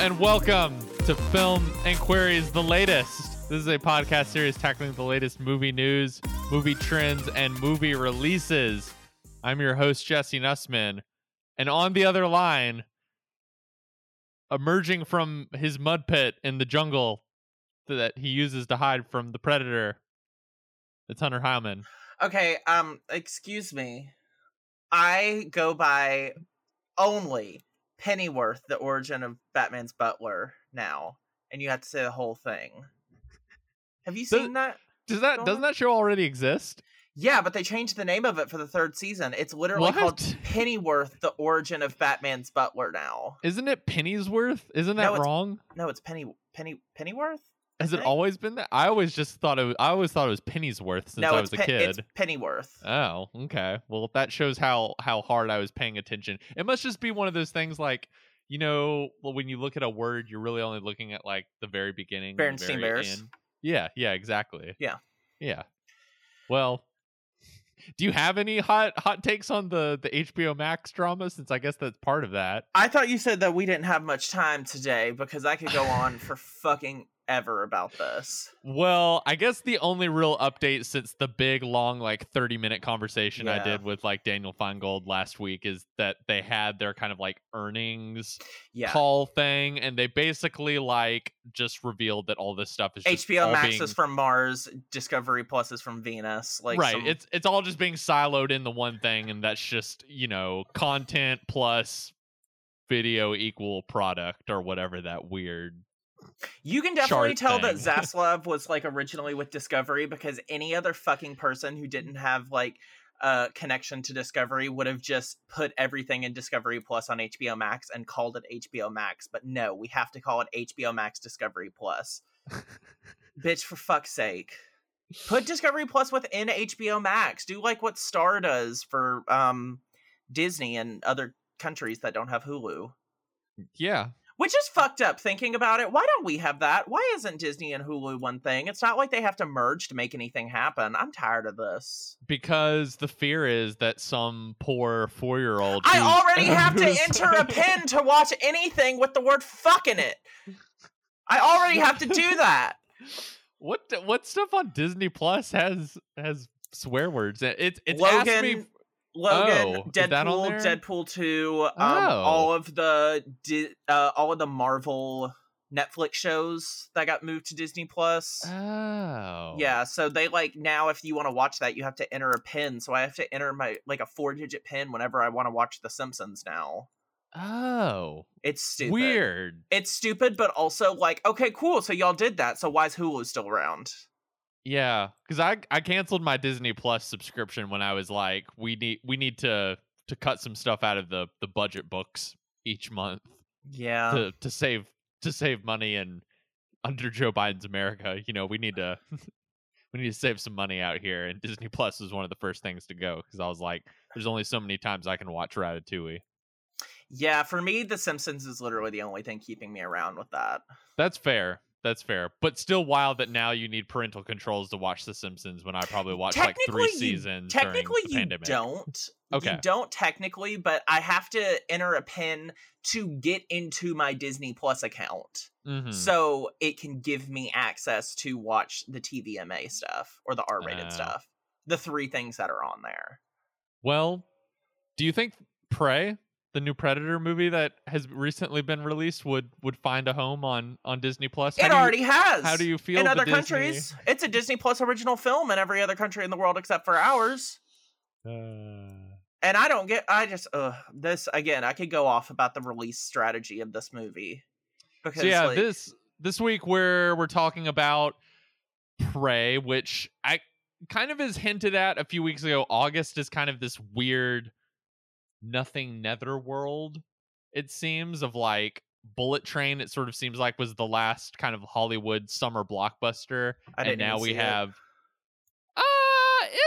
And welcome to Film Inquiries, the latest. This is a podcast series tackling the latest movie news, movie trends, and movie releases. I'm your host, Jesse Nussman. And on the other line, emerging from his mud pit in the jungle that he uses to hide from the predator, it's Hunter Hyman. Okay, um, excuse me. I go by only Pennyworth, the origin of Batman's butler now, and you have to say the whole thing. Have you Does- seen that? Does that doesn't that show already exist? Yeah, but they changed the name of it for the third season. It's literally called Pennyworth, the origin of Batman's butler now. Isn't it Penny's worth? Isn't that it's- wrong? No, it's Penny Penny Pennyworth. Has it always been that? I always just thought it. Was, I always thought it was Penny's worth since no, I was a Pen- kid. it's Pennyworth. Oh, okay. Well, that shows how how hard I was paying attention. It must just be one of those things like you know, when you look at a word, you're really only looking at like the very beginning, very Bears. end. Yeah, yeah, exactly. Yeah. yeah. Well, do you have any hot hot takes on the the HBO Max drama? Since I guess that's part of that. I thought you said that we didn't have much time today because I could go on for fucking ever about this. Well, I guess the only real update since the big long like 30 minute conversation I did with like Daniel Feingold last week is that they had their kind of like earnings Yeah. call thing and they basically like just revealed that all this stuff is just HBO Max being, is from Mars, Discovery Plus is from Venus. Like right some- it's it's all just being siloed in the one thing and that's just you know content plus video equal product or whatever that weird you can definitely tell that thing. Zaslav was like originally with Discovery because any other fucking person who didn't have like a connection to Discovery would have just put everything in Discovery Plus on HBO Max and called it HBO Max. But no, we have to call it HBO Max Discovery Plus. Bitch, for fuck's sake. Put Discovery Plus within HBO Max. Do like what Star does for um Disney and other countries that don't have Hulu. yeah Which is fucked up thinking about it. Why don't we have that? Why isn't Disney and Hulu one thing? It's not like they have to merge to make anything happen. I'm tired of this. because the fear is that some poor four year old I already have to enter a pin to watch anything with the word fuck in it. I already have to do that. What what stuff on Disney Plus has has swear words? It- It's it's asked me. Logan, Oh, is that on Deadpool. Deadpool 2, um, Oh. all of the Di- uh, all of the Marvel Netflix shows that got moved to Disney Plus. Oh, Yeah, so they like now if you want to watch that, you have to enter a pin. So I have to enter my like a four digit pin whenever I want to watch The Simpsons now. Oh, It's stupid. weird. It's stupid, but also like, okay, cool. So y'all did that. So why is Hulu still around? Yeah, because I I canceled my Disney Plus subscription when I was like, we need we need to to cut some stuff out of the the budget books each month Yeah. to to save to save money and under Joe Biden's America, you know, we need to we need to save some money out here. And Disney Plus was one of the first things to go because I was like, there's only so many times I can watch Ratatouille. yeah, for me, The Simpsons is literally the only thing keeping me around with that. That's fair. That's fair. But still wild that now you need parental controls to watch The Simpsons when I probably watched like three you- seasons. Technically, during the you pandemic. don't. Okay. You don't technically, but I have to enter a pin to get into my Disney Plus account. Mhm. so it can give me access to watch the TVMA stuff or the R-rated Oh. stuff. The three things that are on there. Well, do you think Prey, the new Predator movie that has recently been released, would would find a home on on Disney Plus? It do you- already has. how do you feel in the other Disney- countries? It's a Disney Plus original film in every other country in the world except for ours. Uh, And I don't get. I just uh this again. I could go off about the release strategy of this movie because so yeah, like, this this week we're we're talking about Prey, which I kind of is hinted at a few weeks ago. August is kind of this weird nothing netherworld. It seems of like Bullet Train. It sort of seems like was the last kind of Hollywood summer blockbuster, and now we it. have. Uh,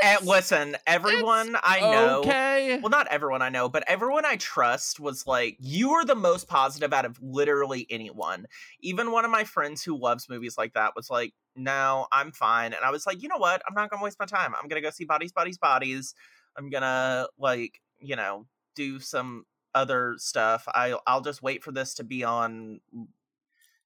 And listen, everyone I know. okay. Well, not everyone I know, but everyone I trust was like, you are the most positive out of literally anyone. Even one of my friends who loves movies like that was like, no, I'm fine. And I was like, you know what? I'm not going to waste my time. I'm going to go see Bodies, Bodies, Bodies. I'm going to, like, you know, do some other stuff. I I'll just wait for this to be on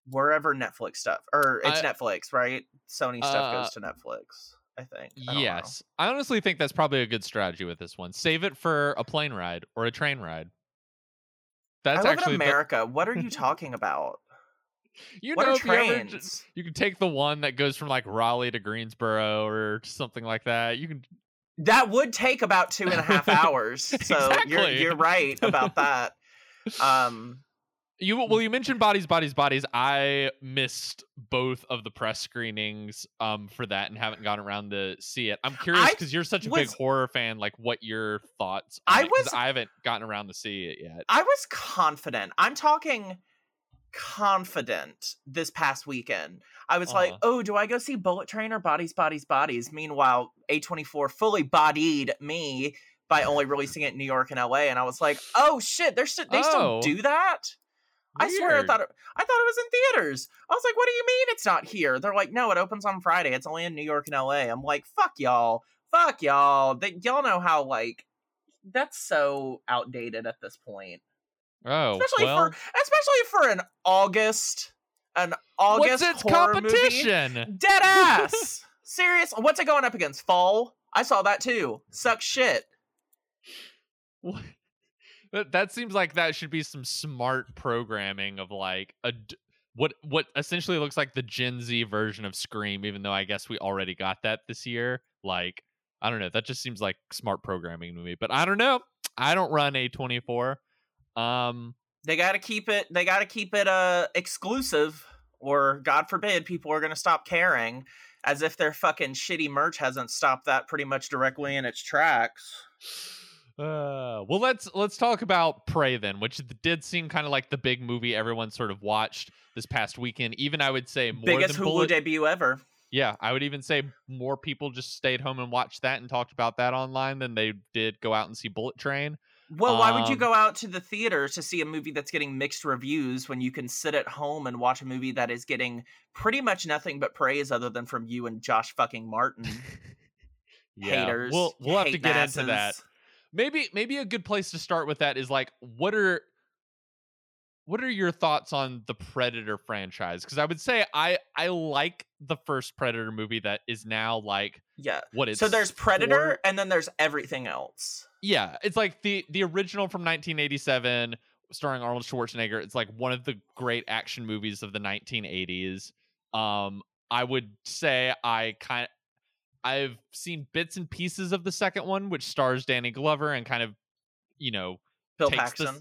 wherever Netflix stuff or it's I- Netflix, right? Sony stuff Uh, goes to Netflix. I think. I don't know. yes. I honestly think that's probably a good strategy with this one. Save it for a plane ride or a train ride. That's I live actually in the- America. what are you talking about? you what know if you ever trains? you can take the one that goes from like Raleigh to Greensboro or something like that. You can That would take about two and a half hours. So you're you're right about that. Um, You well, you mentioned bodies, bodies, bodies. I missed both of the press screenings um for that and haven't gotten around to see it. I'm curious because you're such a was- big horror fan. Like, what your thoughts? I on it, 'cause was- I haven't gotten around to see it yet. I was confident. I'm talking confident this past weekend. I was like, Uh-huh. oh, do I go see Bullet Train or Bodies, Bodies, Bodies? Meanwhile, A24 fully bodied me by only releasing it in New York and LA. And I was like, oh shit, they're st- they Oh. still do that? I swear I thought it, I thought it was in theaters. I was like, what do you mean it's not here? They're like, no, it opens on Friday. It's only in New York and LA. I'm like, fuck y'all. Fuck y'all. They, y'all know how like that's so outdated at this point. Oh, Especially well, for especially for an August an August what's its horror movie. competition? Dead ass. Serious? What's it going up against? Fall? I saw that too. Suck shit. What- that that seems like that should be some smart programming of like a what what essentially looks like the Gen Z version of Scream, even though I guess we already got that this year. Like I don't know, that just seems like smart programming to me. But I don't know. I don't run a twenty four. Um, They got to keep it. They got to keep it uh exclusive, or God forbid, people are gonna stop caring. As if their fucking shitty merch hasn't stopped that pretty much directly in its tracks. uh, well, let's let's talk about Prey then, which did seem kind of like the big movie everyone sort of watched this past weekend. Even I would say more Biggest than Hulu Bullet. debut ever. Yeah, I would even say more people just stayed home and watched that and talked about that online than they did go out and see Bullet Train. Well, why would you Um, go out to the theater to see a movie that's getting mixed reviews when you can sit at home and watch a movie that is getting pretty much nothing but praise other than from you and Josh fucking Martin? Haters. We'll we'll have to get into that. Maybe maybe a good place to start with that is like what are what are your thoughts on the Predator franchise? Because I would say I I like the first Predator movie that is now like Yeah. what is So there's Predator four- and then there's everything else. yeah, it's like the the original from 1987 starring Arnold Schwarzenegger. It's like one of the great action movies of the 1980s. Um I would say I kind I've seen bits and pieces of the second one which stars Danny Glover and kind of you know Bill Paxton.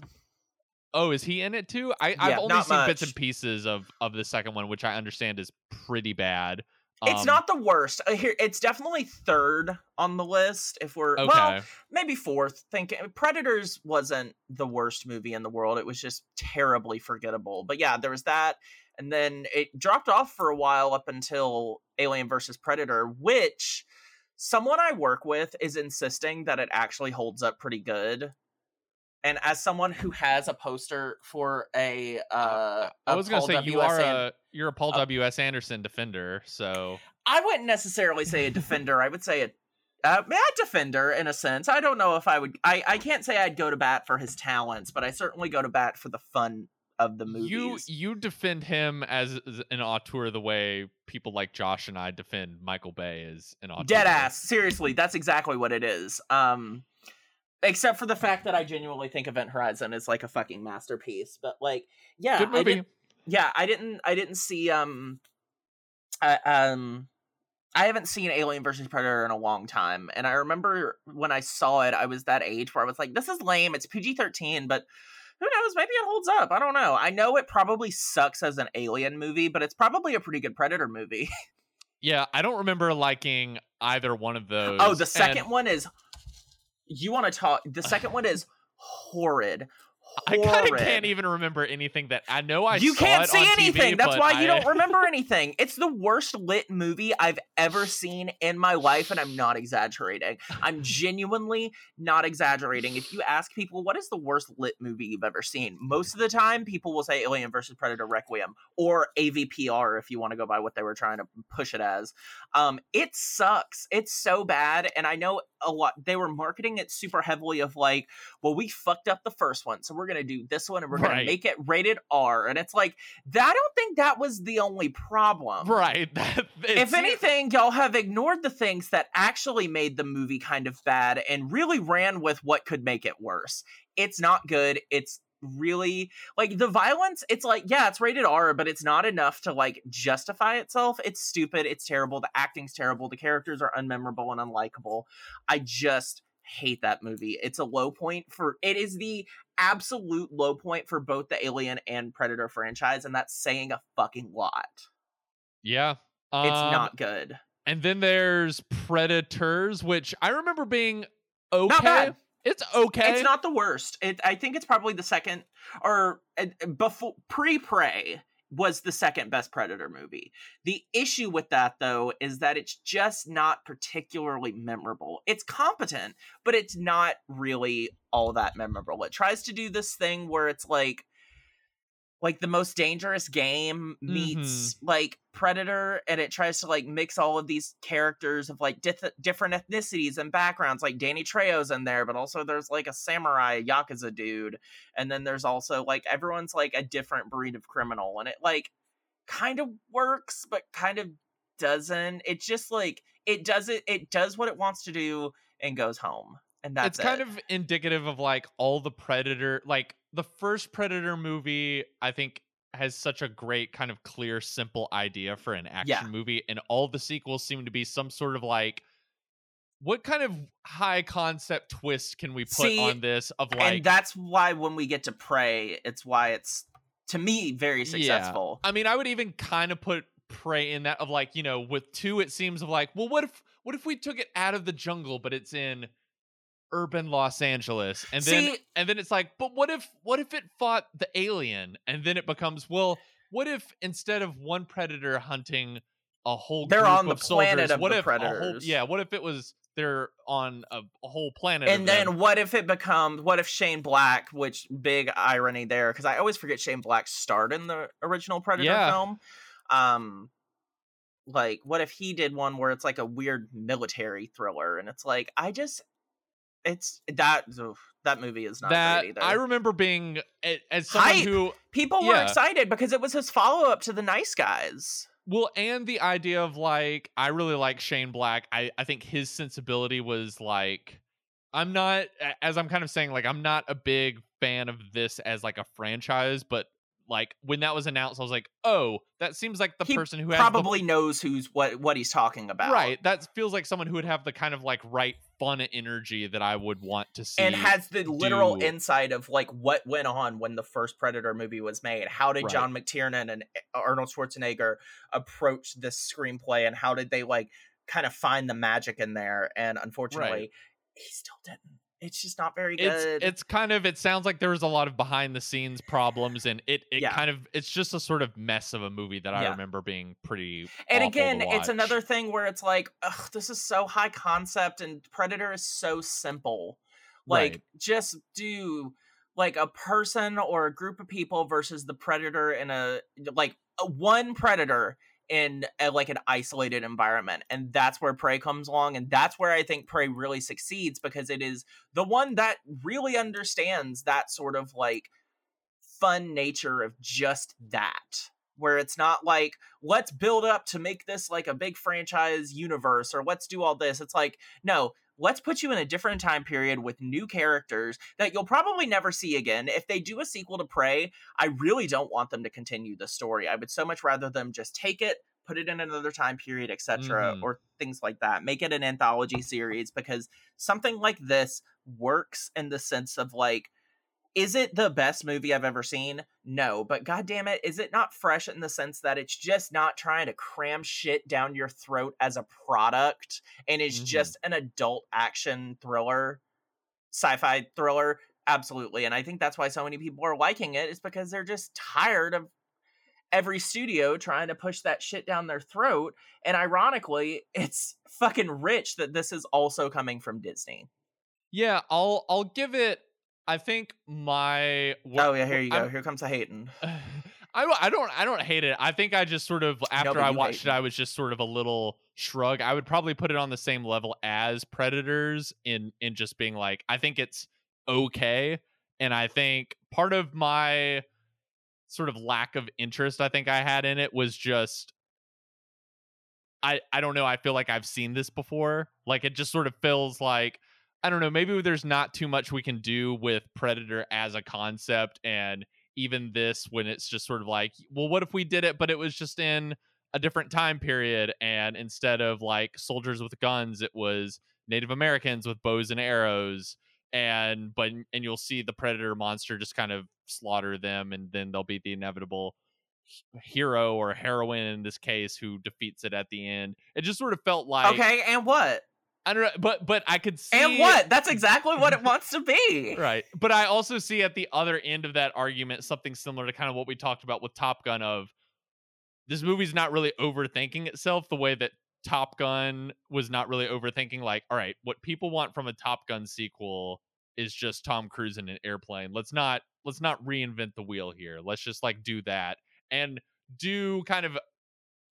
Oh, is he in it too? I, Yeah, I've only seen bits and pieces of of the second one, which I understand is pretty bad. it's Um, not the worst. Uh, Here, it's definitely third on the list. If we're okay. well, maybe fourth. Thinking Predators wasn't the worst movie in the world. It was just terribly forgettable. But yeah, there was that, and then it dropped off for a while up until Alien versus Predator, which someone I work with is insisting that it actually holds up pretty good. And as someone who has a poster for a, uh, I a was gonna say W. you are a you're a Paul uh, W S Anderson defender, so I wouldn't necessarily say a defender. I would say a uh, yeah, defender in a sense. I don't know if I would. I I can't say I'd go to bat for his talents, but I certainly go to bat for the fun of the movies. you you defend him as, as an auteur the way people like Josh and I defend Michael Bay as an auteur. Dead ass. Seriously, that's exactly what it is. Um, except for the fact that I genuinely think Event Horizon is like a fucking masterpiece. But like, yeah, Good I movie. did- yeah, I didn't. I didn't see. Um, I, um, I haven't seen Alien versus Predator in a long time, and I remember when I saw it, I was that age where I was like, "This is lame. It's PG thirteen, but." Who knows? Maybe it holds up. I don't know. I know it probably sucks as an alien movie, but it's probably a pretty good Predator movie. Yeah, I don't remember liking either one of those. Oh, the and second one is. You want to talk? The second one is horrid. I kind of can't even remember anything that I know. I you can't see anything. TV, That's why you don't remember anything. It's the worst lit movie I've ever seen in my life, and I'm not exaggerating. I'm genuinely not exaggerating. If you ask people what is the worst lit movie you've ever seen, most of the time people will say Alien versus Predator Requiem or AVPR if you want to go by what they were trying to push it as. Um, it sucks. It's so bad, and I know a lot. They were marketing it super heavily of like, well, we fucked up the first one, so we're gonna do this one and we're gonna make it rated R. And it's like, that, I don't think that was the only problem. right. If anything, y'all have ignored the things that actually made the movie kind of bad and really ran with what could make it worse. It's not good. It's really like the violence it's like yeah it's rated r but it's not enough to like justify itself it's stupid it's terrible the acting's terrible the characters are unmemorable and unlikable i just hate that movie it's a low point for it is the absolute low point for both the alien and predator franchise and that's saying a fucking lot yeah. it's Um, not good And then there's Predators, which I remember being okay. It's okay. It's not the worst. It, I think it's probably the second or uh, before pre Prey was the second best Predator movie. The issue with that though is that it's just not particularly memorable. It's competent, but it's not really all that memorable. It tries to do this thing where it's like like the most dangerous game mm-hmm. meets like predator and it tries to like mix all of these characters of like dif- different ethnicities and backgrounds like danny trejo's in there but also there's like a samurai yakuza dude and then there's also like everyone's like a different breed of criminal and it like kind of works but kind of doesn't it just like it does it it does what it wants to do and goes home and that's it's kind it. of indicative of like all the predator like the first predator movie i think has such a great kind of clear simple idea for an action Yeah. movie and all the sequels seem to be some sort of like what kind of high concept twist can we put See, on this of like and that's why when we get to prey it's why it's to me very Yeah. successful I mean, I would even kind of put prey in that of like, you know, with two, it seems of like, well, what if what if we took it out of the jungle, but it's in urban Los Angeles, and then See- and then it's like, but what if what if it fought the alien, and then it becomes, well, what if instead of one predator hunting a whole They're group on the of soldiers, planet of what the if a whole, yeah, what if it was they're on a, a whole planet, and of then them? what if it becomes what if shane black which big irony there because i always forget shane black starred in the original predator Yeah. film um like what if he did one where it's like a weird military thriller and it's like i just it's that oof, that movie is not that I remember being as someone Hype. who people were excited because it was his follow-up to the nice guys Well, and the idea of like, I really like Shane Black. I, I think his sensibility was like, I'm not, as I'm kind of saying, like, I'm not a big fan of this as like a franchise, but like when that was announced, I was like, oh, that seems like the He person who has probably knows who's what what he's talking about right. That feels like someone who would have the kind of like right fun energy that I would want to see. and has the literal do- insight of like what went on when the first Predator movie was made. How did Right. John McTiernan and eh, Arnold Schwarzenegger approach this screenplay, and how did they like kind of find the magic in there? And unfortunately, he still didn't. It's just not very good. it's kind of it sounds like there was a lot of behind the scenes problems and it it Yeah. kind of it's just a sort of mess of a movie that I Yeah. remember being pretty and again, it's another thing where it's like, ugh, this is so high concept, and Predator is so simple. Like, Right. just do like a person or a group of people versus the predator in a like one predator in a, like an isolated environment and that's where prey comes along and that's where i think prey really succeeds because it is the one that really understands that sort of like fun nature of just that where it's not like let's build up to make this like a big franchise universe or let's do all this. It's like no let's put you in a different time period with new characters that you'll probably never see again. If they do a sequel to prey i really don't want them to continue the story. I would so much rather them just take it put it in another time period etc Mhm. or things like that. Make it an anthology series because something like this works in the sense of like is it the best movie I've ever seen? No, but god damn it, is it not fresh in the sense that it's just not trying to cram shit down your throat as a product and it's Mhm. just an adult action thriller, sci-fi thriller? Absolutely. And I think that's why so many people are liking it is because they're just tired of every studio trying to push that shit down their throat. And ironically, it's fucking rich that this is also coming from Disney. Yeah, I'll I'll give it. I think my. Oh yeah, here you go. I'm- Here comes a hating. I don't, I don't I don't hate it. I think I just sort of after but I watched it, I was just sort of a little shrug. I would probably put it on the same level as Predators in in just being like I think it's okay. And I think part of my sort of lack of interest I think I had in it was just I I don't know, I feel like I've seen this before. Like it just sort of feels like I don't know, maybe there's not too much we can do with Predator as a concept and even this when it's just sort of like, well, what if we did it but it was just in a different time period? And instead of like soldiers with guns, it was Native Americans with bows and arrows and but and you'll see the predator monster just kind of slaughter them and then there'll be the inevitable hero or heroine in this case who defeats it at the end. It just sort of felt like okay and what i don't know but but i could see and what that's exactly what it wants to be right but i also see at the other end of that argument something similar to kind of what we talked about with top gun of this movie's not really overthinking itself the way that Top Gun was not really overthinking like, all right, what people want from a Top Gun sequel is just Tom Cruise in an airplane. Let's not let's not reinvent the wheel here. Let's just like do that and do kind of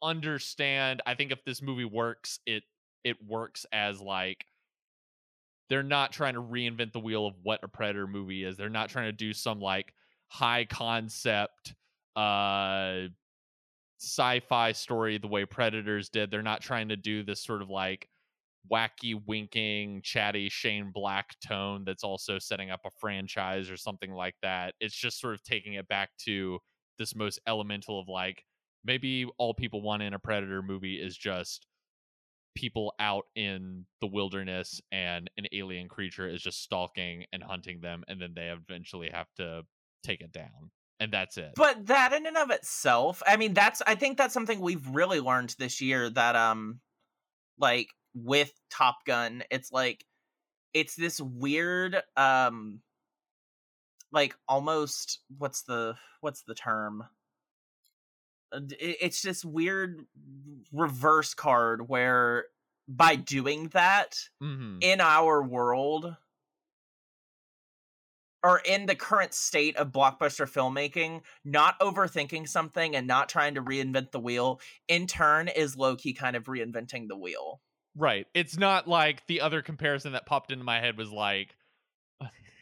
understand. I think if this movie works, it it works as like they're not trying to reinvent the wheel of what a predator movie is. They're not trying to do some like high concept uh sci-fi story the way Predators did. They're not trying to do this sort of like wacky winking chatty Shane Black tone that's also setting up a franchise or something like that. It's just sort of taking it back to this most elemental of like maybe all people want in a Predator movie is just people out in the wilderness and an alien creature is just stalking and hunting them and then they eventually have to take it down and that's it. But that in and of itself, I mean, that's I think that's something we've really learned this year that um, like with Top Gun, it's like it's this weird um, like almost what's the what's the term? Uh, it's this weird reverse card where by doing that mm-hmm. in our world or in the current state of blockbuster filmmaking, not overthinking something and not trying to reinvent the wheel, in turn, is low key kind of reinventing the wheel. Right. It's not like the other comparison that popped into my head was like,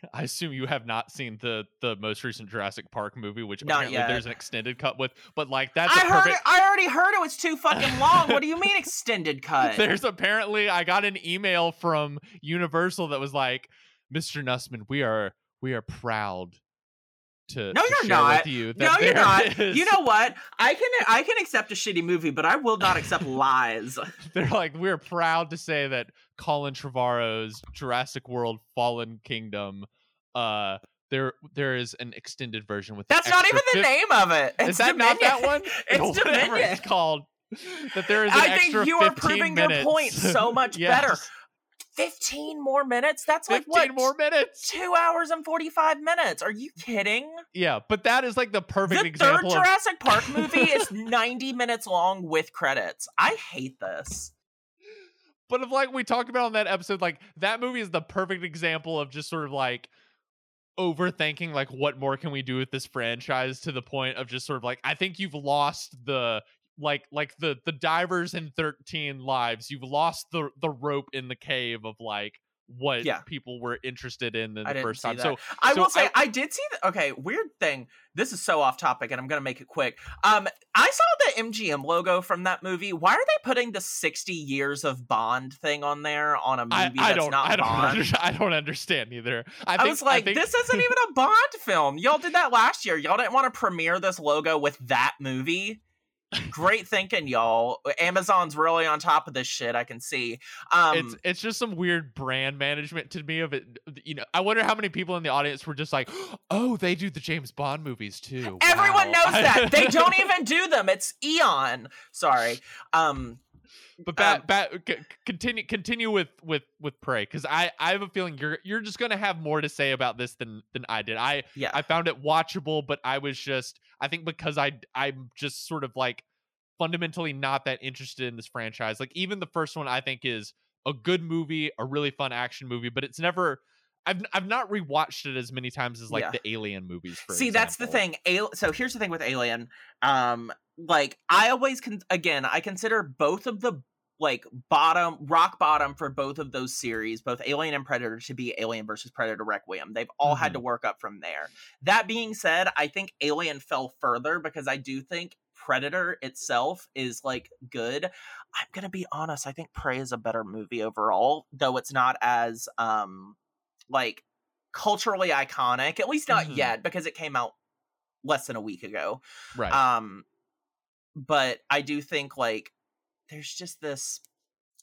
I assume you have not seen the the most recent Jurassic Park movie, which not apparently yet. there's an extended cut with, but like that's I a heard perfect. it, I already heard it was too fucking long. what do you mean extended cut? There's apparently I got an email from Universal that was like, Mr. Nussman, we are we are proud to, no, to you're not. with you. no, you're not. is- You know what? I can I can accept a shitty movie, but I will not accept lies. they're like we're proud to say that Colin Trevorrow's Jurassic World Fallen Kingdom, uh, there there is an extended version with That's not even the fif- name of it. It's Is that not that one? It's Whatever Dominion. It's called. That there is an I think you are 15 proving your point so much better. Yes, 15 more minutes? That's like Fifteen what? more minutes. Two hours and 45 minutes. Are you mm. kidding? Yeah, but that is like the perfect the example third of Jurassic Park movie is 90 minutes long with credits. I hate this. but of like we talked about on that episode, like that movie is the perfect example of just sort of like overthinking like what more can we do with this franchise to the point of just sort of like I think you've lost the like like the the divers in 13 lives you've lost the the rope in the cave of like what Yeah. people were interested in in I the first time that. so I So will say I- I, did see the okay, weird thing. This is so off topic and I'm going to make it quick. Um I saw the MGM logo from that movie. Why are they putting the 60 years of Bond thing on there on a movie I, I that's don't not I don't Bond? under, I don't understand either I, I, think, was like, think, this isn't even a Bond film. Y'all did that last year. Y'all didn't want to premiere this logo with that movie. Great thinking, y'all. Amazon's really on top of this shit. I can see. Um, it's it's just some weird brand management to me of it. You know, I wonder how many people in the audience were just like, "Oh, they do the James Bond movies too." everyone Wow." knows that they don't even do them. It's Eon. Sorry. Um, But back, um, back, c- continue, continue with with with Prey because I I have a feeling you're you're just gonna have more to say about this than than I did. I yeah. I found it watchable, but I was just I think because I I'm just sort of like fundamentally not that interested in this franchise. Like even the first one I think is a good movie, a really fun action movie, but it's never I've I've not rewatched it as many times as like Yeah. the Alien movies. See, that's the thing. Al- so here's the thing with Alien. Um, like I always can again, I consider both of the like bottom rock bottom for both of those series both alien and predator to be alien versus predator requiem. They've all had to work up from there. That being said i think alien fell further because i do think predator itself is like good. I'm gonna be honest i think prey is a better movie overall though it's not as um like culturally iconic at least not Mhm. yet because it came out less than a week ago. Right. um but i do think like there's just this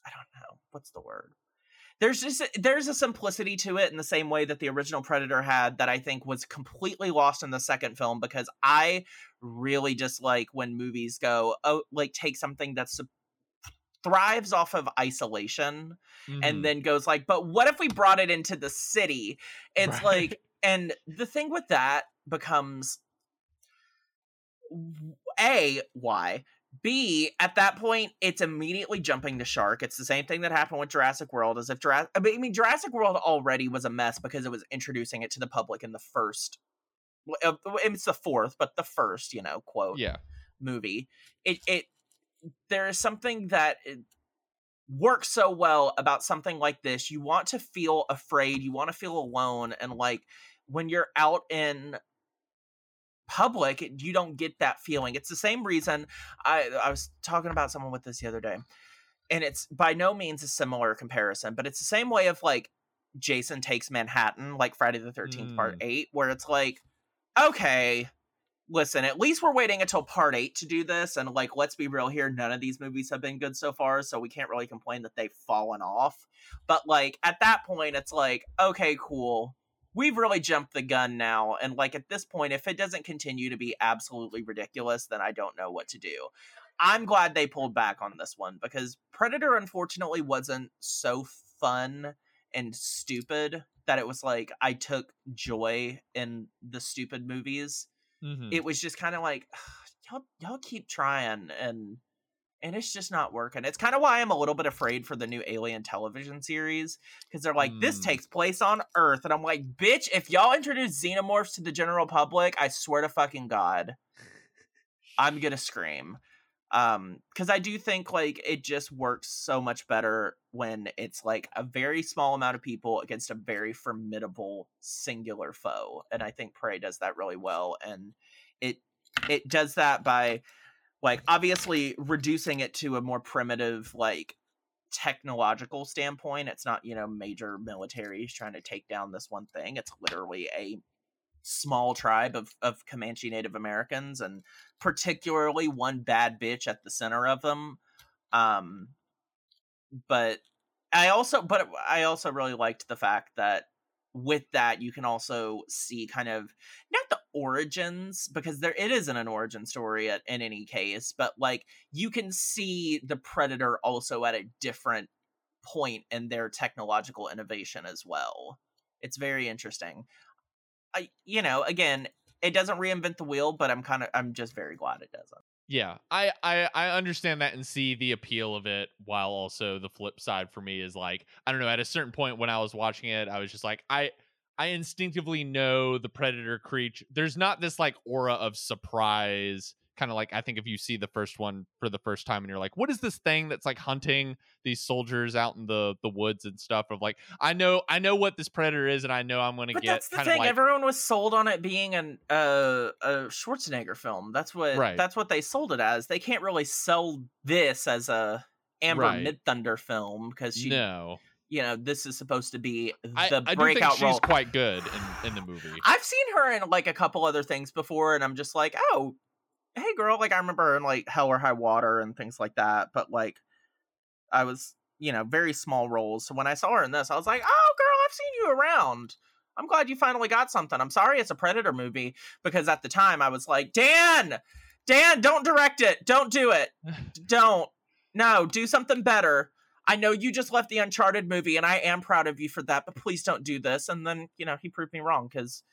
i don't know what's the word there's just a- there's a simplicity to it in the same way that the original predator had that i think was completely lost in the second film because i really dislike when movies go oh like take something that's thrives off of isolation Mhm. and then goes like but what if we brought it into the city it's Right. like and the thing with that becomes a why b at that point it's immediately jumping the shark. It's the same thing that happened with jurassic world as if jurassic i mean jurassic world already was a mess because it was introducing it to the public in the first uh, it's the fourth but the first you know quote yeah. movie. It it there is something that works so well about something like this. You want to feel afraid. You want to feel alone. And like when you're out in public you don't get that feeling it's the same reason i i was talking about someone with this the other day and it's by no means a similar comparison but it's the same way of like jason takes manhattan like friday the 13th part mm. 8 where it's like okay listen, at least we're waiting until part eight to do this. And like, let's be real here, none of these movies have been good so far, so we can't really complain that they've fallen off. But like at that point, it's like, okay, cool. We've really jumped the gun now. And like at this point, if it doesn't continue to be absolutely ridiculous, then I don't know what to do. I'm glad they pulled back on this one because Predator unfortunately wasn't so fun and stupid that it was like I took joy in the stupid movies Mhm. it was just kind of like y'all y'all keep trying and and it's just not working. It's kind of why I'm a little bit afraid for the new Alien television series because they're like this Mm. takes place on Earth and I'm like bitch if y'all introduce xenomorphs to the general public, I swear to fucking god I'm going to scream. Um cuz I do think like it just works so much better when it's like a very small amount of people against a very formidable singular foe and I think Prey does that really well and it it does that by like obviously reducing it to a more primitive like technological standpoint it's not you know major militaries trying to take down this one thing it's literally a small tribe of, of comanche native americans and particularly one bad bitch at the center of them um but i also but i also really liked the fact that with that you can also see kind of not the origins because there it isn't an origin story at, in any case but like you can see the predator also at a different point in their technological innovation as well. It's very interesting. I you know again it doesn't reinvent the wheel but i'm kind of i'm just very glad it doesn't Yeah, I, I I understand that and see the appeal of it. While also the flip side for me is like I don't know. At a certain point when I was watching it, I was just like I I instinctively know the predator creature. There's not this like aura of surprise. Kind of like I think if you see the first one for the first time and you're like, what is this thing that's like hunting these soldiers out in the the woods and stuff? Of like, I know I know what this predator is, and I know I'm gonna but get that's the kind thing of like everyone was sold on it being an uh, a schwarzenegger film that's what Right. that's what they sold it as they can't really sell this as a amber Right. Midthunder film because she no. you know this is supposed to be the I breakout she's role quite good in, in the movie. I've seen her in like a couple other things before, and I'm just like, oh, hey, girl. Like I remember in like Hell or High Water and things like that. But like, I was, you know, very small roles. So when I saw her in this, I was like, oh, girl, I've seen you around. I'm glad you finally got something. I'm sorry it's a Predator movie because at the time I was like, Dan, Dan, don't direct it. Don't do it. don't. No, do something better. I know you just left the Uncharted movie, and I am proud of you for that, but please don't do this. And then, you know, he proved me wrong because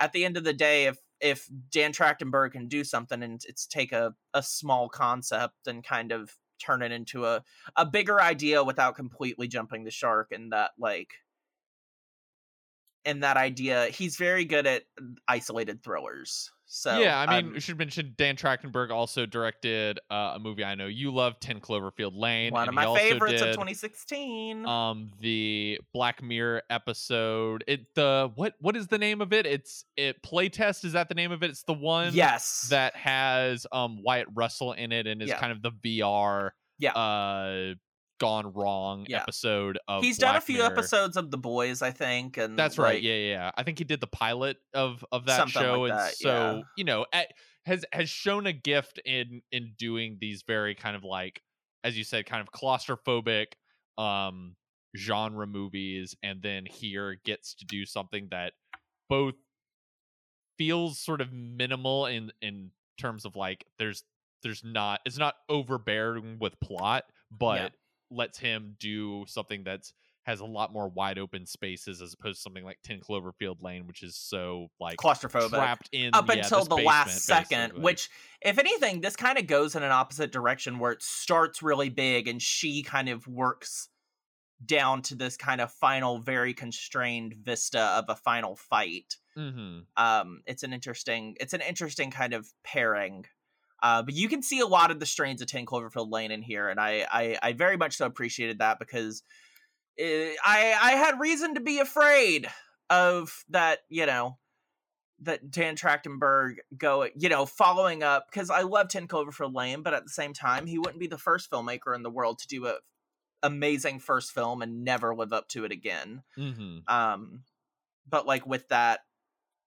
at the end of the day, if if Dan Trachtenberg can do something and it's take a, a small concept and kind of turn it into a, a bigger idea without completely jumping the shark and that like and that idea he's very good at isolated thrillers So yeah, I mean, um, we should mention Dan Trachtenberg also directed uh, a movie I know you love, Ten Cloverfield Lane. one of my favorites of 2016. Um, the Black Mirror episode. It the what what is the name of it? It's it playtest. Is that the name of it? It's the one yes, that has um Wyatt Russell in it and is Yeah. kind of the VR Yeah. uh gone wrong Yeah. episode of he's done a few Mirror. episodes of The Boys, I think, and That's right. like, Yeah, yeah, yeah. I think he did the pilot of of that show, like and that, so yeah. you know at, has has shown a gift in in doing these very kind of like, as you said, kind of claustrophobic um genre movies, and then here gets to do something that both feels sort of minimal in in terms of like there's there's not it's not overbearing with plot, but lets him do something that's has a lot more wide open spaces as opposed to something like 10 Cloverfield Lane, which is so like claustrophobic. trapped in up yeah, until the last second, basically. which, if anything, this kind of goes in an opposite direction where it starts really big and she kind of works down to this kind of final, very constrained vista of a final fight. Mhm. Um, it's an interesting, it's an interesting kind of pairing. Uh, but you can see a lot of the strains of 10 Cloverfield Lane in here, and I, I, I very much so appreciated that because eh, I, I had reason to be afraid of that, you know, that Dan Trachtenberg go, you know, following up because I love 10 Cloverfield Lane, but at the same time, he wouldn't be the first filmmaker in the world to do a amazing first film and never live up to it again. Mhm. Um, but like with that,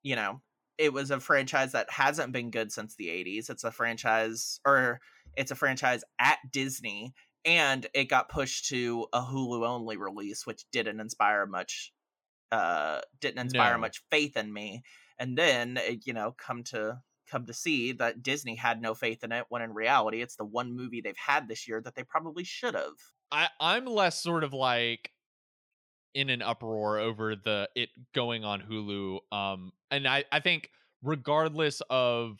you know, it was a franchise that hasn't been good since the 80s. It's a franchise, or it's a franchise at Disney, and it got pushed to a Hulu only release, which didn't inspire much. Uh, didn't inspire No. much faith in me. And then, it, you know, come to come to see that Disney had no faith in it. When in reality, it's the one movie they've had this year that they probably should have. I I'm less sort of like in an uproar over the it going on Hulu. Um, and I I think regardless of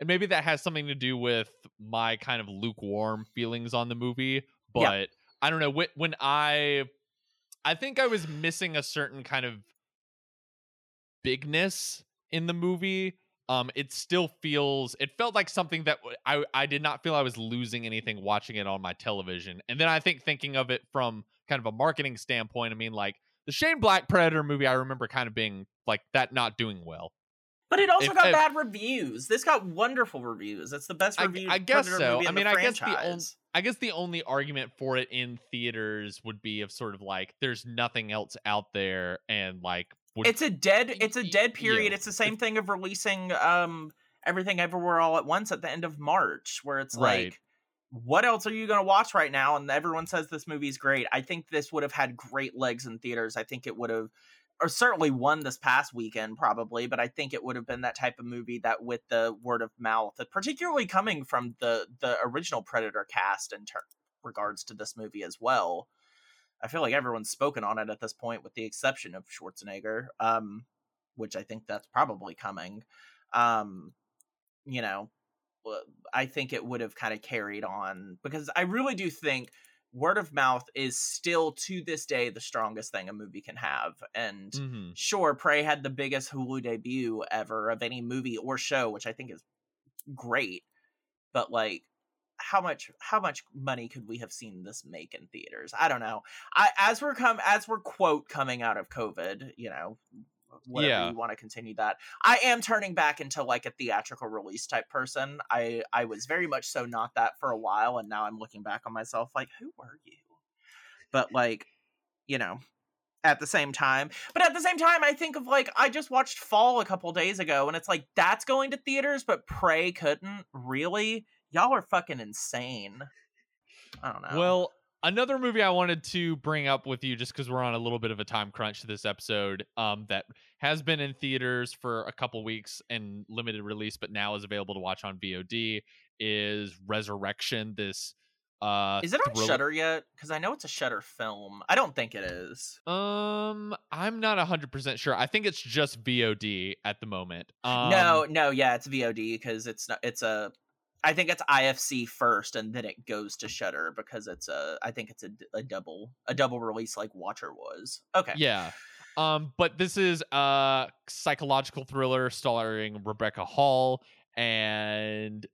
and maybe that has something to do with my kind of lukewarm feelings on the movie, but Yeah. I don't know when when I I think I was missing a certain kind of bigness in the movie. Um, it still feels it felt like something that i i did not feel I was losing anything watching it on my television. And then I think thinking of it from kind of a marketing standpoint, I mean like the Shane Black Predator movie I remember kind of being like that not doing well. But it also If- got if- bad reviews. This got wonderful reviews. that's the best I- I guess Predator so. I mean, I guess the only- I guess the only argument for it in theaters would be of sort of like there's nothing else out there and like it's a dead it's a dead yeah. period. It's the same thing of releasing um everything everywhere all at once at the end of March, where it's Right. like what else are you going to watch right now? And everyone says this movie's great. I think this would have had great legs in theaters. I think it would have, or certainly won this past weekend, probably. But I think it would have been that type of movie that, with the word of mouth, particularly coming from the the original Predator cast in ter- regards to this movie as well. I feel like everyone's spoken on it at this point, with the exception of Schwarzenegger, um, which I think that's probably coming. Um, you know, I think it would have kind of carried on because I really do think word of mouth is still to this day the strongest thing a movie can have. And Mhm. sure, Prey had the biggest Hulu debut ever of any movie or show, which I think is great. But like, how much how much money could we have seen this make in theaters? I don't know. I as we're come as we're quote coming out of COVID, you know, whatever Yeah. you want to continue that. I am turning back into like a theatrical release type person. I I was very much so not that for a while, and now I'm looking back on myself like, who were you? But like, you know, at the same time. But at the same time, I think of like I just watched Fall a couple days ago, and it's like that's going to theaters, but Prey couldn't. Really, y'all are fucking insane. I don't know. Well, another movie I wanted to bring up with you, just because we're on a little bit of a time crunch to this episode, um, that has been in theaters for a couple weeks and limited release, but now is available to watch on VOD, is Resurrection. This uh, is it on thriller- Shudder yet? Because I know it's a Shudder film. I don't think it is. Um, I'm not hundred percent sure. I think it's just VOD at the moment. Um, no, no, yeah, it's VOD because it's not. It's a. I think it's IFC first, and then it goes to Shudder because it's a. I think it's a double a double release like Watcher was. Okay. Yeah. Um, but this is a psychological thriller starring Rebecca Hall, and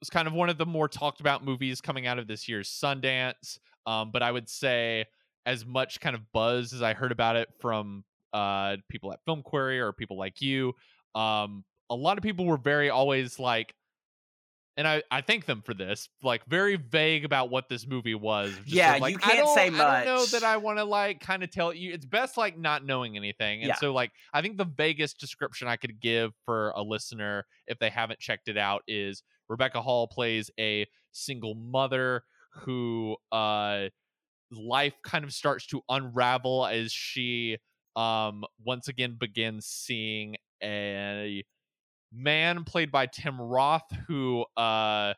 it's kind of one of the more talked about movies coming out of this year's Sundance. Um, but I would say as much kind of buzz as I heard about it from uh people at Film Inquiry or people like you, um, a lot of people were very always like and I, I thank them for this, like very vague about what this movie was. Just Yeah, sort of like, you I can't don't- say I don't know that I want to like kind of tell you. It's best like not knowing anything. And Yeah. so like I think the vaguest description I could give for a listener if they haven't checked it out is Rebecca Hall plays a single mother who uh life kind of starts to unravel as she um once again begins seeing a man played by Tim Roth who uh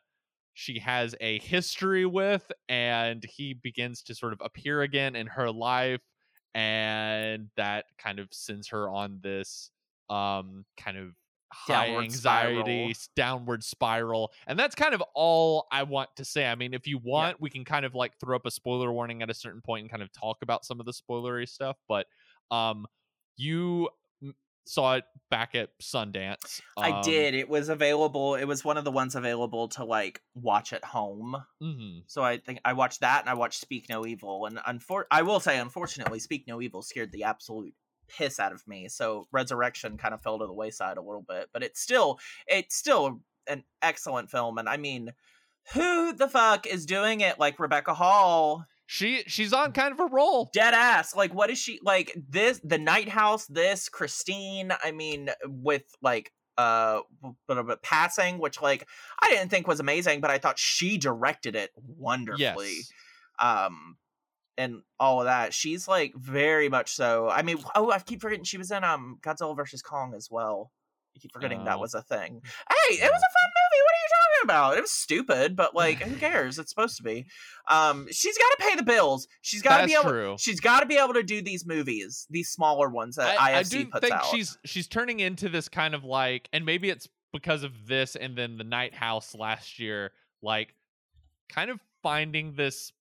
she has a history with and he begins to sort of appear again in her life and that kind of sends her on this um kind of high Downward anxiety spiral. downward spiral and that's kind of all i want to say i mean if you want we can kind of like throw up a spoiler warning at a certain point and kind of talk about some of the spoilery stuff but um you saw it back at sundance I um, did. It was available. It was one of the ones available to like watch at home. mhm. So I think I watched that and I watched Speak No Evil. And unfor- I will say, unfortunately, Speak No Evil scared the absolute piss out of me. So Resurrection kind of fell to the wayside a little bit, but it's still it's still an excellent film. And I mean, who the fuck is doing it like Rebecca Hall? She she's on kind of a roll Dead ass. Like, what is she like? This, the Night House, this Christine. I mean, with like uh but but passing which like i didn't think was amazing but i thought she directed it wonderfully yes um and all of that she's like very much so i mean oh i keep forgetting she was in um godzilla versus kong as well i keep forgetting that Oh. was a thing hey it was a fun movie what are you talking about. It was stupid but like who cares? It's supposed to be. Um she's got to pay the bills. She's got to be able true. she's got to be able to do these movies these smaller ones that I, I do puts think out. she's she's turning into this kind of like and maybe it's because of this and then the night house last year like kind of finding this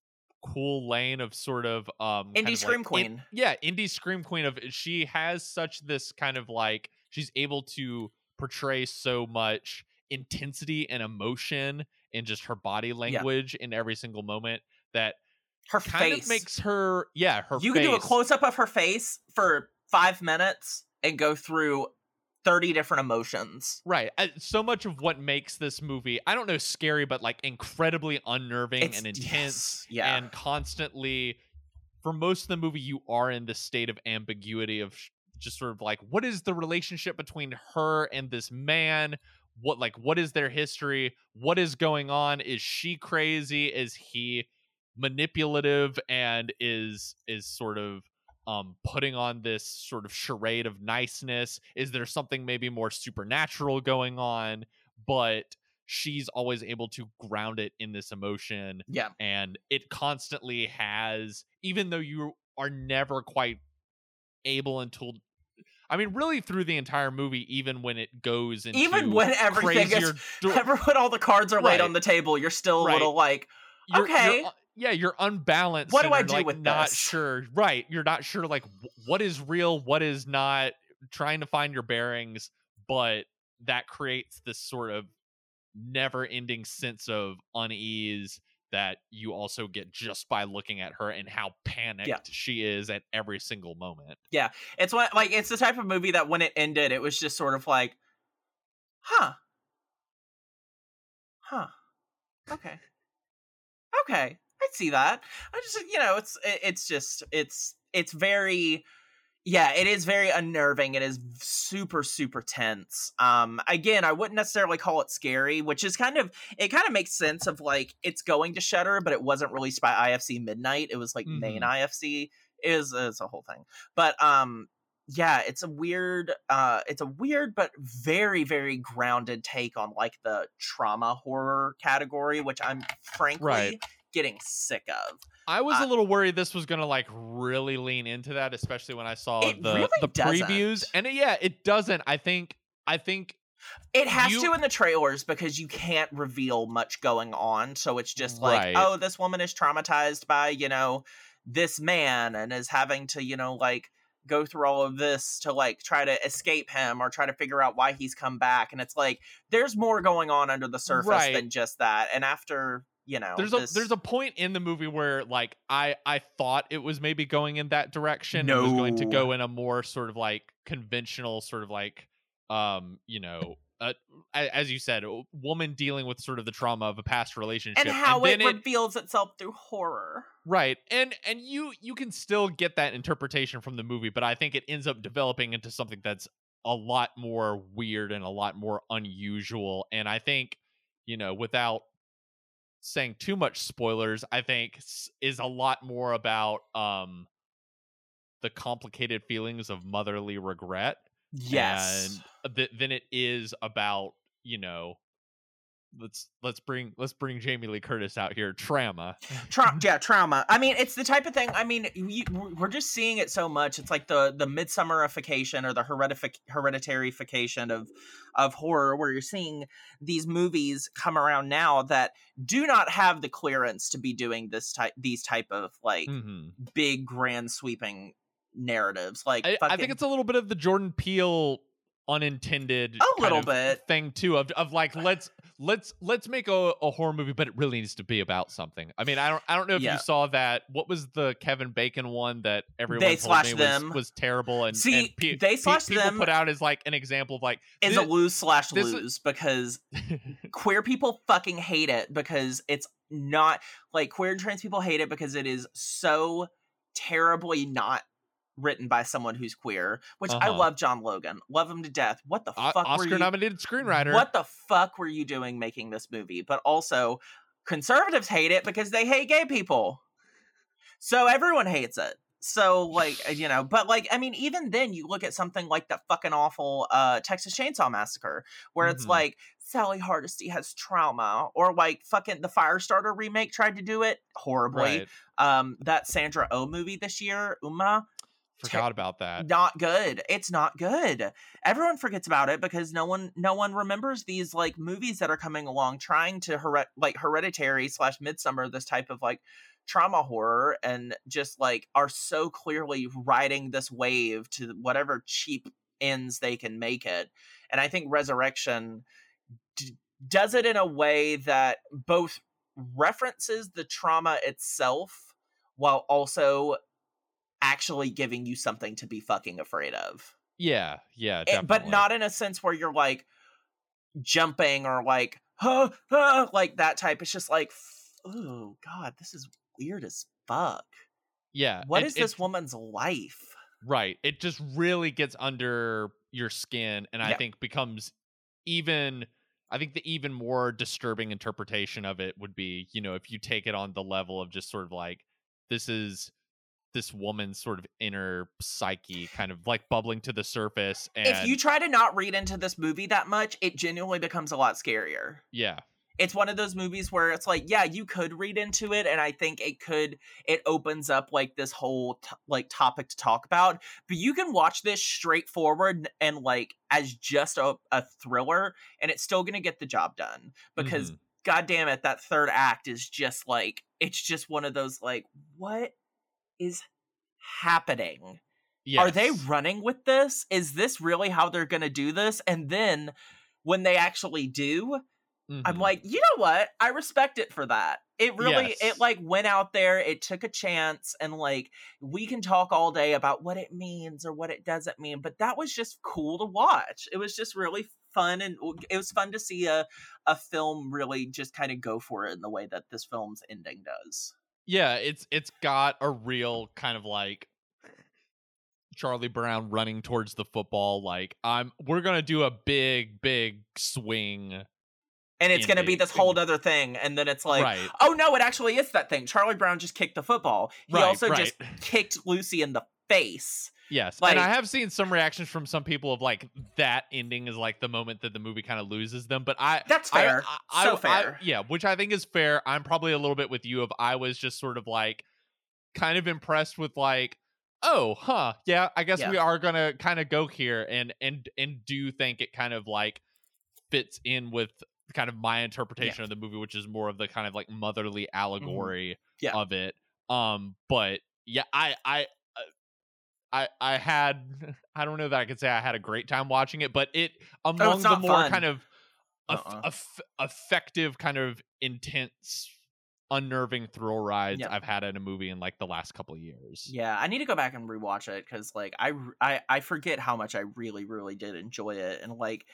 cool lane of sort of um kind Indie of scream like, queen. in- yeah indie scream queen of she has such this kind of like she's able to portray so much intensity and emotion in just her body language in every single moment that her kind face of makes her yeah her you can do a close up of her face for five minutes and go through 30 different emotions. Right. Uh, So much of what makes this movie, I don't know, scary, but like incredibly unnerving It's- and intense yes, yeah. and constantly, for most of the movie, you are in this state of ambiguity of just sort of like, what is the relationship between her and this man? What, like, what is their history? What is going on? Is she crazy? Is he manipulative and is, is sort of, um putting on this sort of charade of niceness is there something maybe more supernatural going on but she's always able to ground it in this emotion Yeah. and it constantly has even though you are never quite able until I mean, really through the entire movie, even when it goes into Even when everything is- dir- Ever when all the cards are laid on the table, you're still a little like, you're- you're okay. yeah, you're unbalanced. What do I you're, do like, with not this? sure? Right, you're not sure like what is real, what is not. Trying to find your bearings, but that creates this sort of never-ending sense of unease that you also get just by looking at her and how panicked she is at every single moment. Yeah. It's what like it's the type of movie that when it ended, it was just sort of like, huh. Huh. Okay. Okay. I see that. I just you know, it's it's just it's it's very yeah, it is very unnerving. It is super super tense. Um again, I wouldn't necessarily call it scary, which is kind of it kind of makes sense of like it's going to Shudder, but it wasn't released by IFC Midnight. It was like main IFC Is it's a whole thing. But um yeah, it's a weird uh it's a weird but very very grounded take on like the trauma horror category, which I'm frankly Right. Getting sick of. I was Uh, a little worried this was gonna like really lean into that, especially when I saw the really the doesn't. previews. And it- yeah, it doesn't. I think I think It has You- to in the trailers because you can't reveal much going on. So it's just like, Right. oh, this woman is traumatized by, you know, this man and is having to, you know, like go through all of this to like try to escape him or try to figure out why he's come back and it's like there's more going on under the surface Right. than just that and after you know there's this- a there's a point in the movie where like I I thought it was maybe going in that direction. It was going to go in a more sort of like conventional sort of like um you know uh, a- as you said a woman dealing with sort of the trauma of a past relationship. And how it then it reveals itself through horror. Right. And and you you can still get that interpretation from the movie but i think it ends up developing into something that's a lot more weird and a lot more unusual. And i think you know without saying too much spoilers i think is a lot more about um the complicated feelings of motherly regret yes. and th- than it is about you know let's let's bring let's bring Jamie Lee Curtis out here trauma Tra- yeah, trauma. I mean, it's the type of thing. I mean, you, we're just seeing it so much. It's like the the midsummerification or the heredific- hereditarification of of horror, where you're seeing these movies come around now that do not have the clearance to be doing this type these type of like Mhm. big grand sweeping narratives. Like, I, I think it's a little bit of the Jordan Peele unintended A little bit. thing too of of like let's let's let's make a, a horror movie but it really needs to be about something i mean i don't i don't know if Yeah. you saw that what was the kevin bacon one that everyone They told me them. was, was terrible and See, and pe- they slash people them put out as like an example of like is a lose slash this is- lose because queer people fucking hate it because it's not like queer and trans people hate it because it is so terribly not written by someone who's queer which i Uh-huh. love john logan. Love him to death. What the O- fuck were oscar you nominated screenwriter. what the fuck were you doing making this movie? But also conservatives hate it because they hate gay people. So everyone hates it. So like uh, you know but like i mean even then you look at something like that fucking awful uh texas chainsaw massacre where it's Mhm. like sally hardesty has trauma or like fucking the firestarter remake tried to do it horribly. Right. Um that sandra oh movie this year uma forgot about that. not good it's not good. Everyone forgets about it because no one no one remembers these like movies that are coming along trying to like hereditary slash midsummer this type of like trauma horror and just like are so clearly riding this wave to whatever cheap ends they can make it. And i think resurrection d- does it in a way that both references the trauma itself while also actually giving you something to be fucking afraid of. yeah yeah It- Eh, but not in a sense where you're like jumping or like huh, huh, like that type. It's just like, oh god, this is weird as fuck. yeah What it- is it- this woman's life? Right. It just really gets under your skin and I Yeah. think becomes even I think the even more disturbing interpretation of it would be, you know, if you take it on the level of just sort of like this is this woman's sort of inner psyche kind of like bubbling to the surface and if you try to not read into this movie that much, it genuinely becomes a lot scarier. yeah. it's one of those movies where it's like yeah you could read into it and i think it could it opens up like this whole t- like topic to talk about but you can watch this straightforward and like as just a, a thriller and it's still gonna get the job done because Mhm. god damn it that third act is just like it's just one of those like what is happening are they running with this? Is this really how they're going to do this? And then when they actually do, I'm Mhm. like, you know what? I respect it for that. It really, Yes. it like went out there, it took a chance, and like we can talk all day about what it means or what it doesn't mean, but that was just cool to watch. It was just really fun, and it was fun to see a a film really just kind of go for it in the way that this film's ending does. Yeah, it's it's got a real kind of like Charlie Brown running towards the football like I'm we're going to do a big big swing. And it's going to be this whole other thing, and then it's like, right. oh no, it actually is that thing. Charlie Brown just kicked the football. He Right, also right. just kicked Lucy in the face. Yes. like- and I have seen some reactions from some people of like that ending is like the moment that the movie kind of loses them, but I That's fair. I, so I- fair. yeah, which I think is fair. I'm probably a little bit with you of I was just sort of like kind of impressed with like oh, huh. Yeah, I guess Yeah. we are going to kind of go here and and and do think it kind of like fits in with kind of my interpretation of the movie which is more of the kind of like motherly allegory Mm-hmm. Yeah. of it. Um but yeah, I I I I had I don't know that I could say I had a great time watching it, but it oh, among the not more fun. kind of Uh-uh. eff- effective, kind of intense, unnerving thrill rides Yep. I've had in a movie in like the last couple of years. Yeah, I need to go back and rewatch it because like I I forget how much I really really did enjoy it and like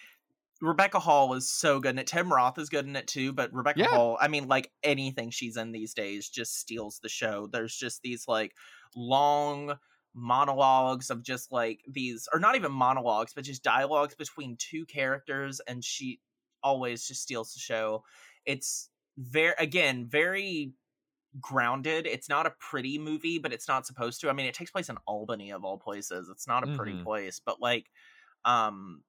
Rebecca Hall is so good in it. Tim Roth is good in it too, but Rebecca Yeah. Hall, I mean, like anything she's in these days just steals the show. There's just these like long monologues of just like these or not even monologues, but just dialogues between two characters and she always just steals the show. It's very again, very grounded. It's not a pretty movie, but it's not supposed to. I mean, it takes place in Albany of all places. It's not a pretty Mhm. place, but like um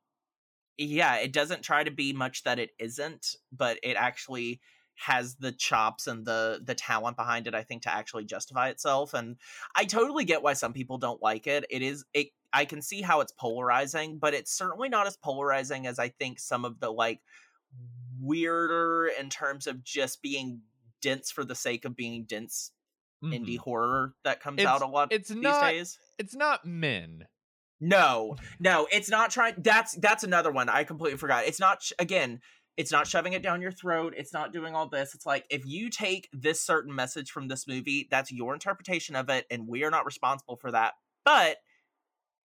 yeah, it doesn't try to be much that it isn't, but it actually has the chops and the the talent behind it I think to actually justify itself and I totally get why some people don't like it. It is it I can see how it's polarizing, but it's certainly not as polarizing as I think some of the like weirder in terms of just being dense for the sake of being dense indie Mhm. horror that comes It's- out a lot It's these not. days. It's not men. No, no, it's not trying. That's that's another one I completely forgot. It's not again. It's not shoving it down your throat. It's not doing all this. It's like if you take this certain message from this movie, that's your interpretation of it, and we are not responsible for that. But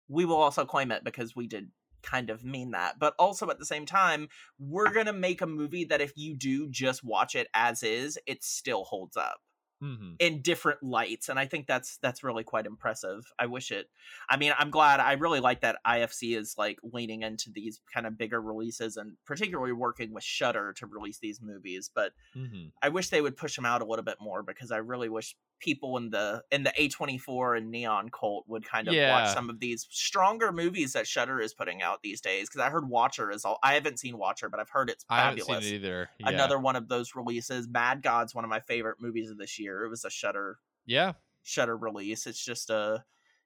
we will also claim it because we did kind of mean that. But also at the same time, we're gonna make a movie that if you do just watch it as is, it still holds up hmm in different lights and i think that's that's really quite impressive i wish it i mean i'm glad i really like that ifc is like leaning into these kind of bigger releases and particularly working with shudder to release these movies but hmm i wish they would push them out a little bit more because i really wish people in the in the a24 and neon cult would kind of Yeah. watch some of these stronger movies that shudder is putting out these days because i heard watcher is all i haven't seen watcher but i've heard it's I haven't fabulous seen it either. Yeah. another one of those releases mad god's one of my favorite movies of this year it was a shudder Yeah. shudder release it's just a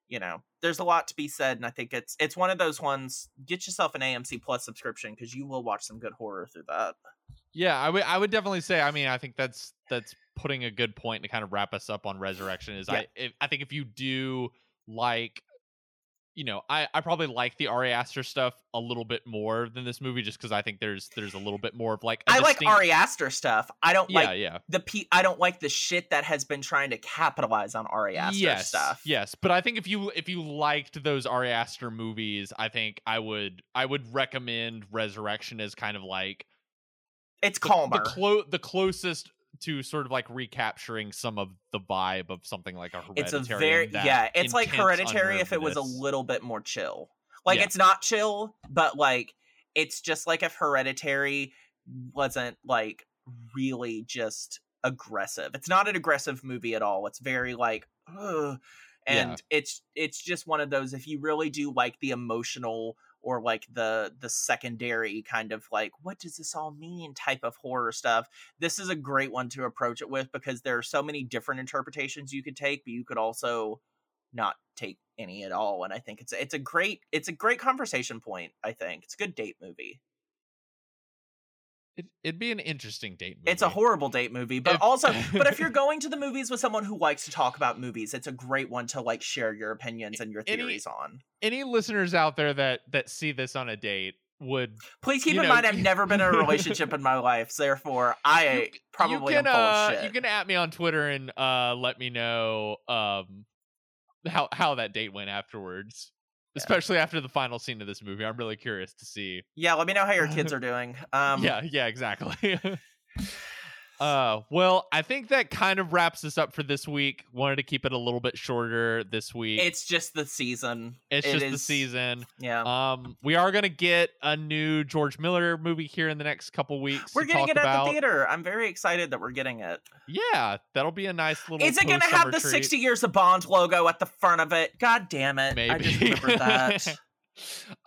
you know there's a lot to be said and i think it's it's one of those ones get yourself an amc plus subscription because you will watch some good horror through that Yeah, I would I would definitely say I mean I think that's that's putting a good point to kind of wrap us up on Resurrection is Yeah. I if, I think if you do like you know, I I probably like the Ari Aster stuff a little bit more than this movie just cuz I think there's there's a little bit more of like i like distinct- ari aster stuff i don't Yeah, like yeah. the pe- i don't like the shit that has been trying to capitalize on ari aster yes, stuff Yes, but I think if you if you liked those Ari Aster movies, I think I would I would recommend Resurrection as kind of like it's the, calmer the clo- the closest to sort of like recapturing some of the vibe of something like a it's hereditary. a very yeah it's like hereditary if it was a little bit more chill like Yeah. it's not chill but like it's just like if hereditary wasn't like really just aggressive it's not an aggressive movie at all it's very like Ugh. and Yeah. it's it's just one of those if you really do like the emotional or like the the secondary kind of like what does this all mean? type of horror stuff this is a great one to approach it with because there are so many different interpretations you could take but you could also not take any at all and i think it's it's a great it's a great conversation point i think. It's a good date movie it'd be an interesting date movie. it's a horrible date movie but If- also but if you're going to the movies with someone who likes to talk about movies it's a great one to like share your opinions and your Any- theories on Any listeners out there that that see this on a date would please keep in know, mind i've never been in a relationship in my life so therefore i You- probably you can am full uh, of shit you can at me on Twitter and uh let me know um how how that date went afterwards. Especially after the final scene of this movie. I'm really curious to see. yeah let me know how your kids are doing um yeah, yeah, exactly. uh well, I think that kind of wraps us up for this week. Wanted to keep it a little bit shorter this week. it's just the season It's It just the season. yeah Um, we are gonna get a new George Miller movie here in the next couple weeks. we're to getting it at the theater i'm very excited that we're getting it Yeah, that'll be a nice little. Is it going to have the treat. 60 years of Bond logo at the front of it? God damn it. Maybe. I just remembered that.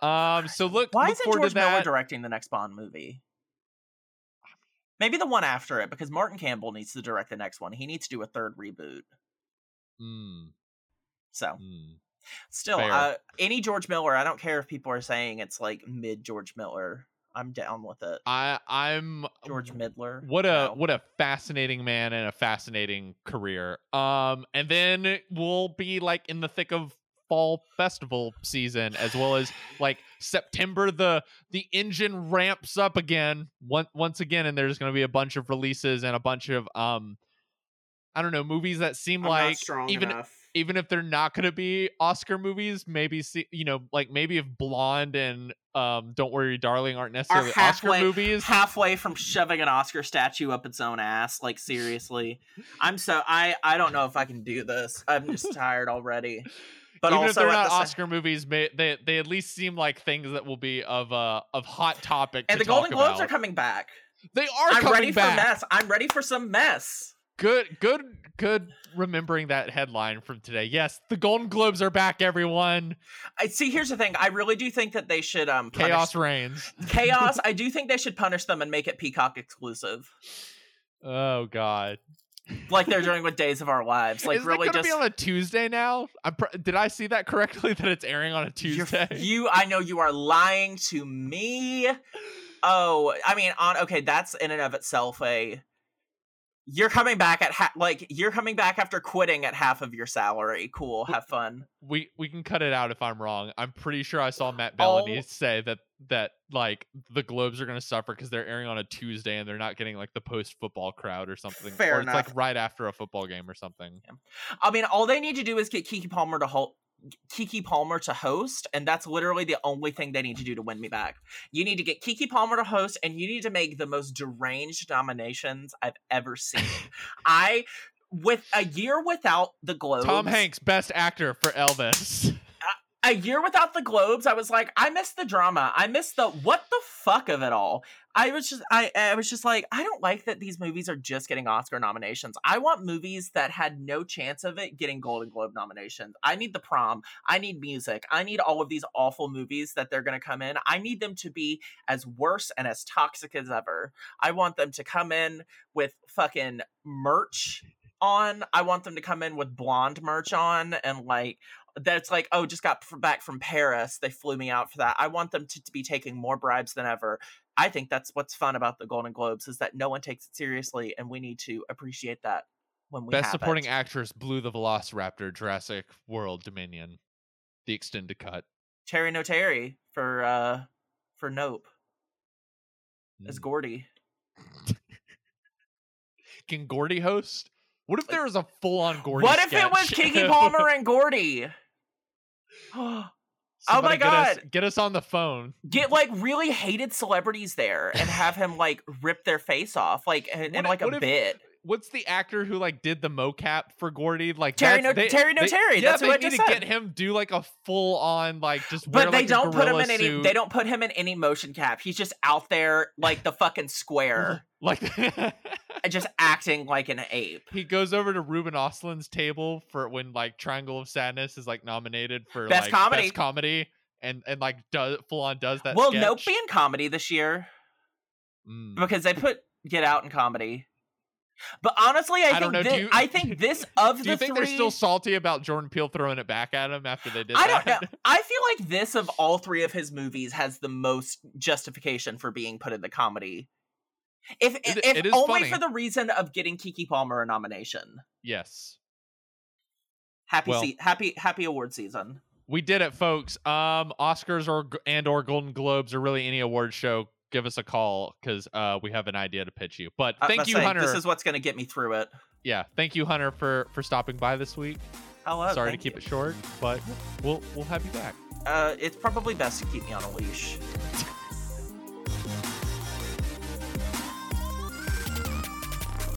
um. So look. Why look isn't George Miller directing the next Bond movie? Maybe the one after it, because Martin Campbell needs to direct the next one. He needs to do a third reboot. Mm, So, mm. still, uh, any George Miller, I don't care if people are saying it's like mid George Miller. I'm down with it. I I'm George Midler. What a No. what a fascinating man and a fascinating career. Um, and then we'll be like in the thick of fall festival season as well as like September the the engine ramps up again once once again and there's going to be a bunch of releases and a bunch of um I don't know movies that seem I'm like even enough. even if they're not going to be Oscar movies, maybe see, you know, like maybe if Blonde and um Don't Worry Darling aren't necessarily Oscar halfway- movies. halfway from shoving an Oscar statue up its own ass. Like seriously, I'm so I I don't know if I can do this. I'm just tired already. But even if they're not the Oscar movies, they they at least seem like things that will be of uh of hot topic. and to the Golden Globes are coming back. They are I'm coming ready back. for mess. I'm ready for some mess. Good, good, good. Remembering that headline from today. Yes, the Golden Globes are back. Everyone, I see. Here's the thing. I really do think that they should um punish- chaos reigns. chaos. I do think they should punish them and make it Peacock exclusive, Oh God. Like they're doing with Days of Our Lives. Like Is really just be on a Tuesday now? I'm pr- did I see that correctly? That it's airing on a Tuesday. You, I know you are lying to me. Oh, I mean, on okay, that's in and of itself a. You're coming back at ha- like you're coming back after quitting at half of your salary. Cool, have fun. we we can cut it out if I'm wrong. I'm pretty sure I saw Matt Oh. Belloni say that that like the Globes are going to suffer because they're airing on a Tuesday and they're not getting like the post football crowd or something. Fair or it's like right after a football game or something. I mean, all they need to do is get Keke Palmer to hold. Keke Palmer to host, and that's literally the only thing they need to do to win me back. You need to get Keke Palmer to host, and you need to make the most deranged nominations I've ever seen. I, with a year without the Globes, Tom Hanks, best actor for Elvis. a year without the globes i was like i miss the drama. I miss the what the fuck of it all. I was just i i was just like i don't like that these movies are just getting oscar nominations. I want movies that had no chance of it getting golden globe nominations. I need the prom. I need music. I need all of these awful movies that they're going to come in. I need them to be as worse and as toxic as ever. I want them to come in with fucking merch on. I want them to come in with blonde merch on and like that's like oh just got back from paris they flew me out for that i want them to, to be taking more bribes than ever i think that's what's fun about the golden globes is that no one takes it seriously and we need to appreciate that when we best supporting it. actress, Blue the Velociraptor, Jurassic World Dominion, the extended cut. terry notary for uh for nope as Mm. gordy Can Gordy host? What if there was a full on Gordy? what if it was keke palmer and gordy oh my get us- God. get us on the phone. get like really hated celebrities there and have him like rip their face off like in, in What if- like a if- bit What's the actor who like did the mocap for Gordy? Like Terry that's- No- they- Terry No they- Terry, Yeah, that's they who I need just to said. get him do like a full on like just. wear, But they like, don't put him in any. They don't put him in any motion cap. He's just out there like the fucking square, like. and just acting like an ape. he goes over to Ruben Ostlund's table for when like Triangle of Sadness is like nominated for Best like, comedy. best comedy, and and like does full on does that. Will sketch. Nope be in comedy this year Mm. because they put Get Out in comedy. But honestly, I, I think do you- I think this of the. Do you think three. they're still salty about Jordan Peele throwing it back at him after they did I that? don't know. I feel like this of all three of his movies has the most justification for being put in the comedy. If It- if it only funny. for the reason of getting Keke Palmer a nomination. yes. Happy Well- se- happy happy award season. we did it folks um oscars or and or golden globes or really any award show give us a call because uh we have an idea to pitch you but thank you hunter This is what's going to get me through it. yeah thank you hunter for for stopping by this week Hello. sorry to keep you. it short but we'll we'll have you back Uh, it's probably best to keep me on a leash.